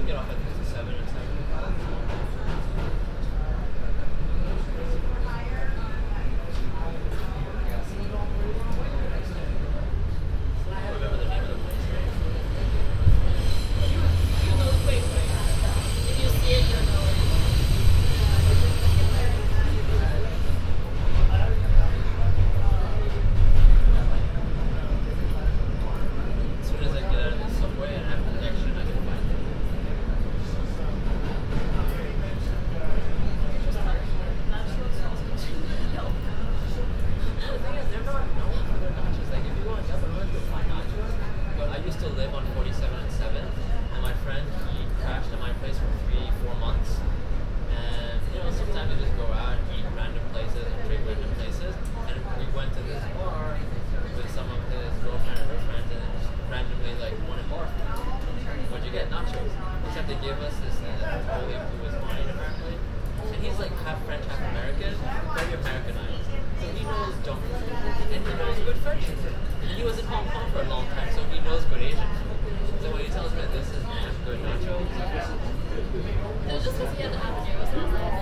you get off at 57 or 10. he was in Hong Kong for a long time, so he knows good Asian food. So when he tells me this is good nacho, it was just because he had the avenue, it was.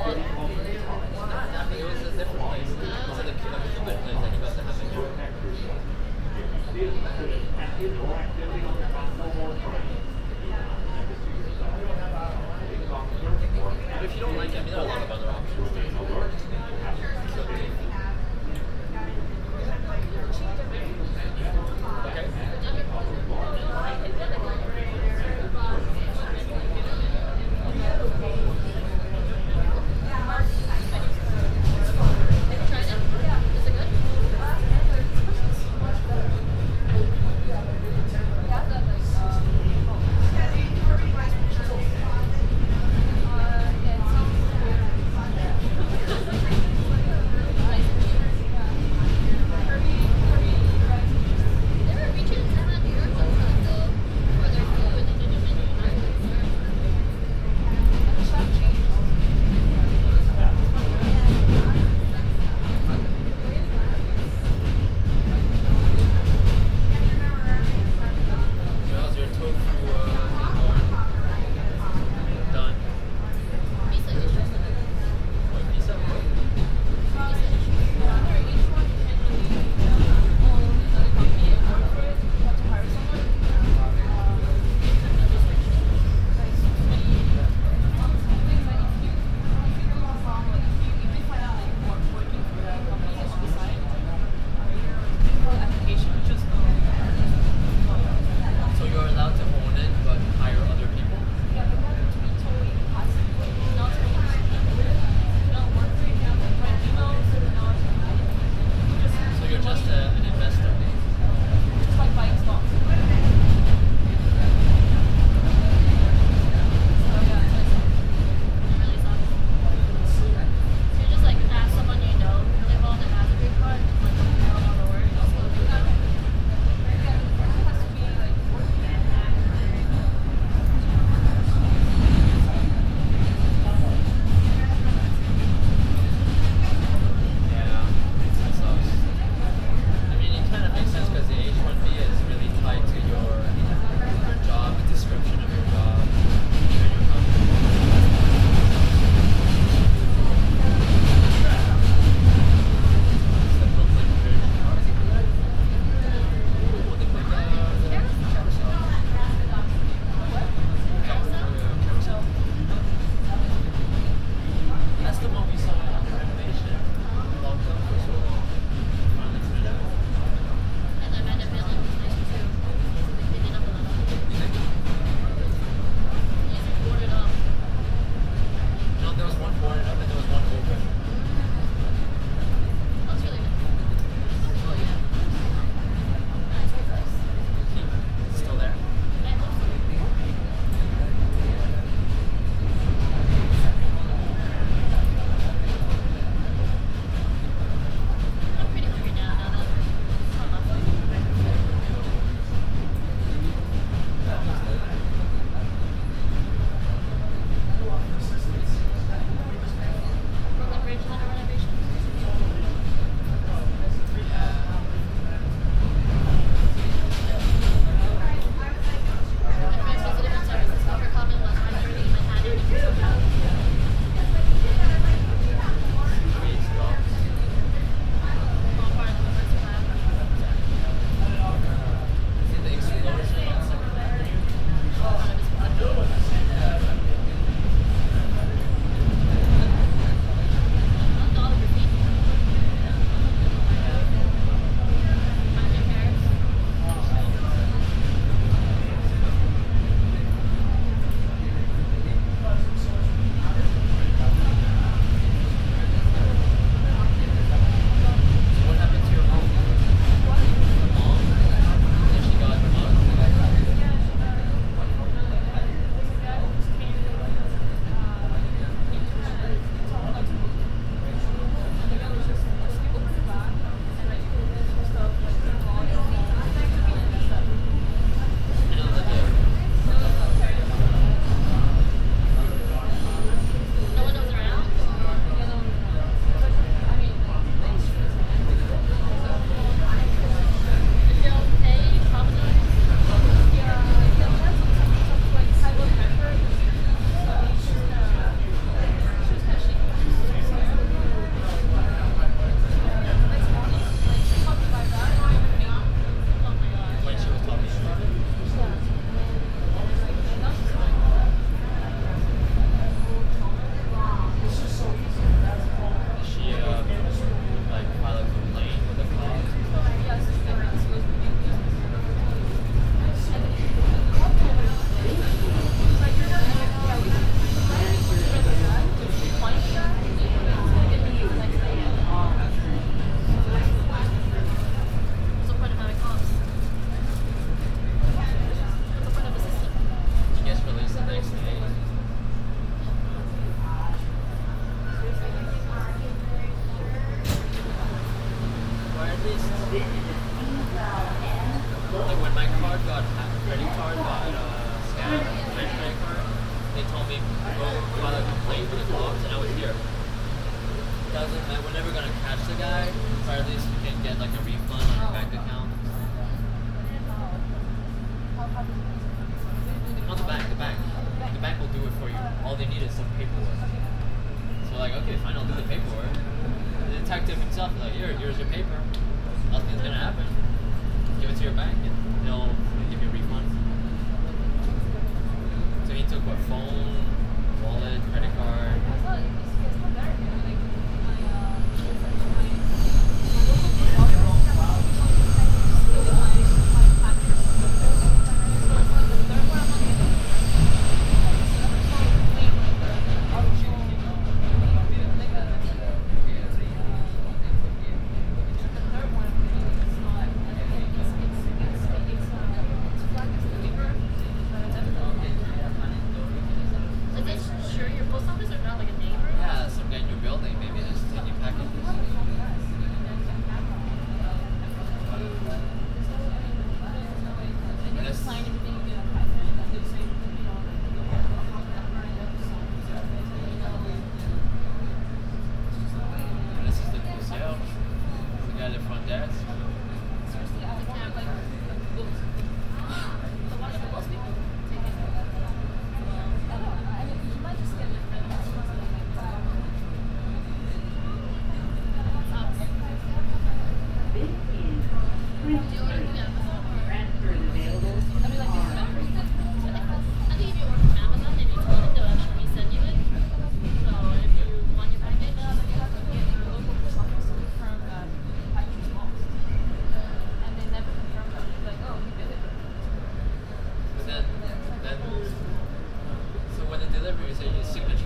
The delivery your signature,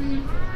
Mm-hmm.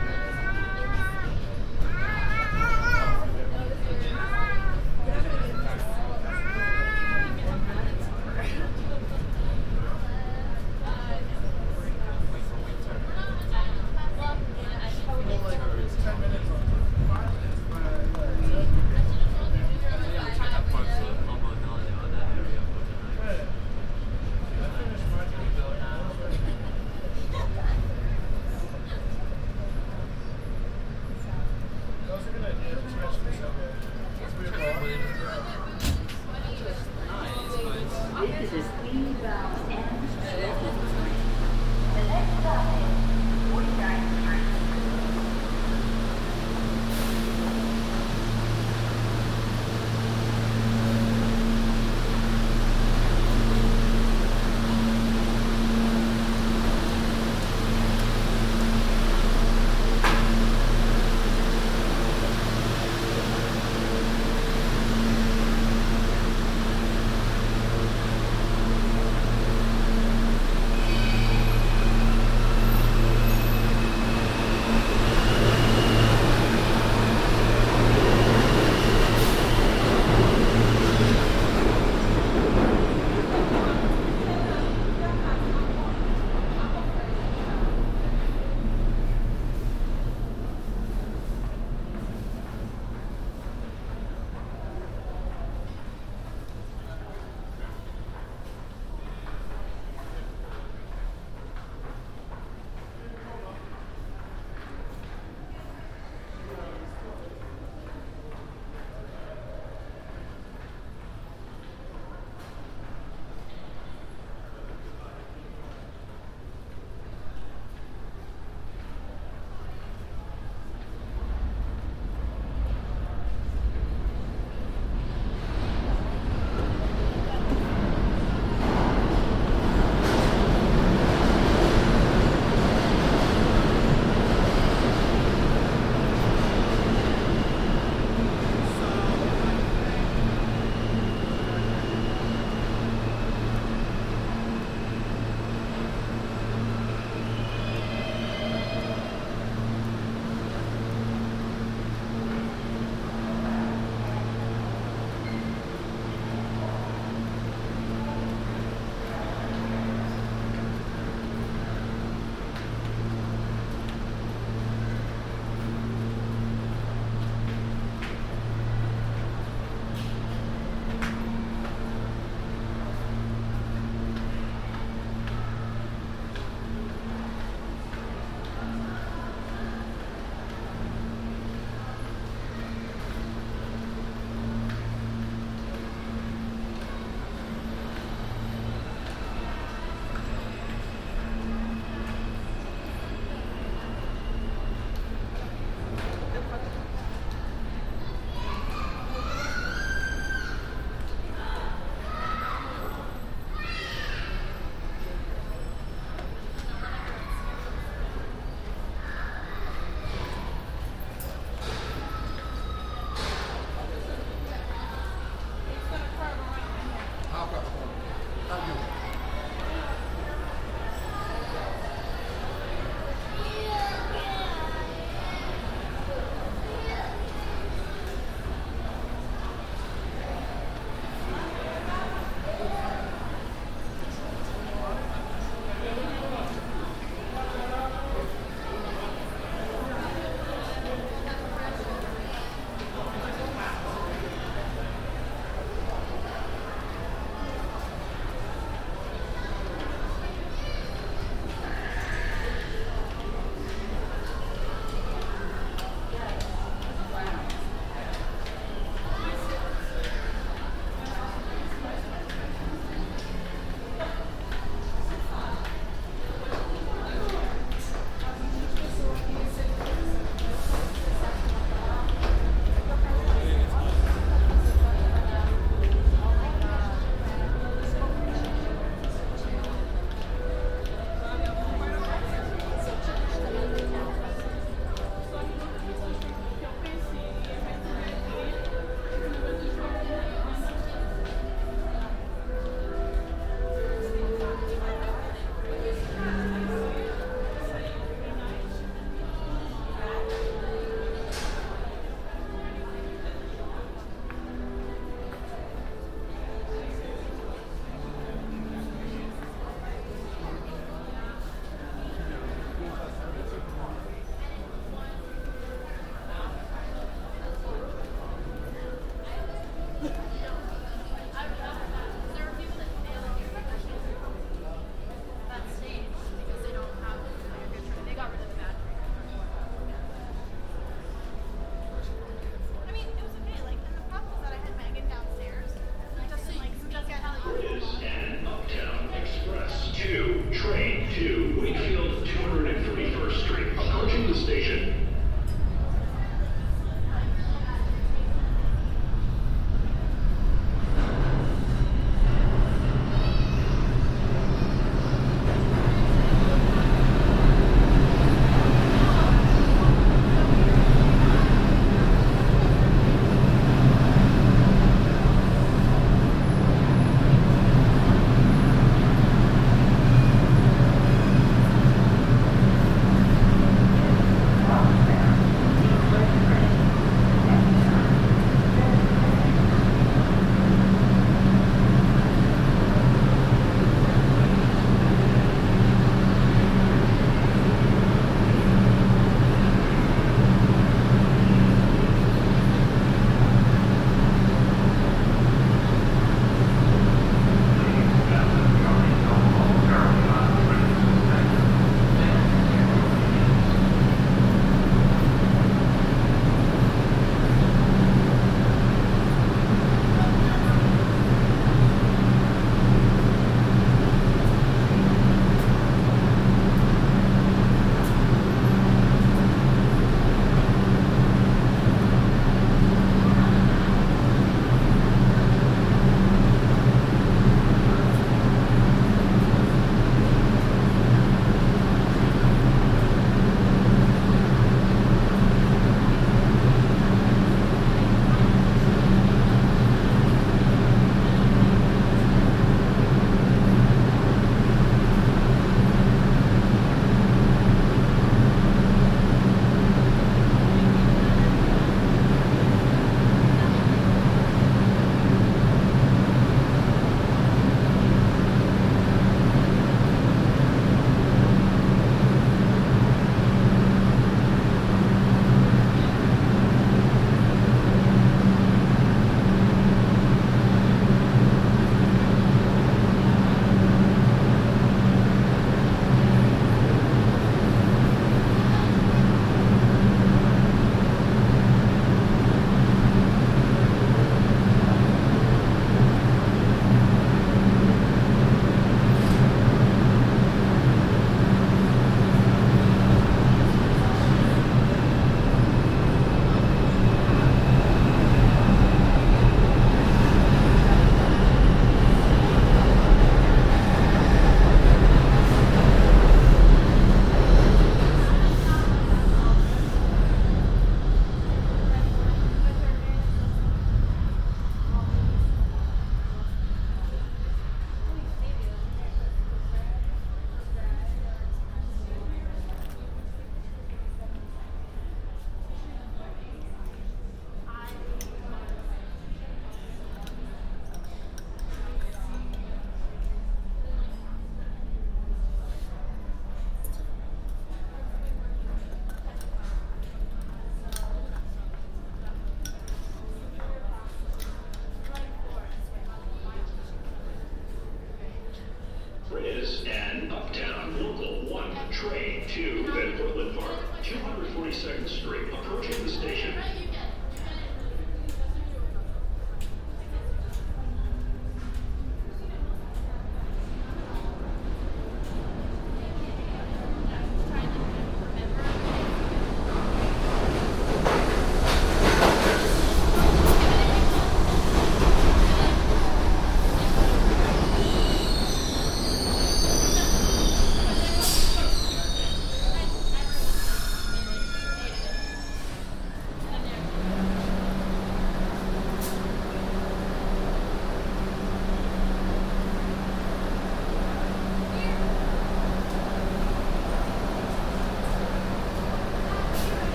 Second Street, approaching the station.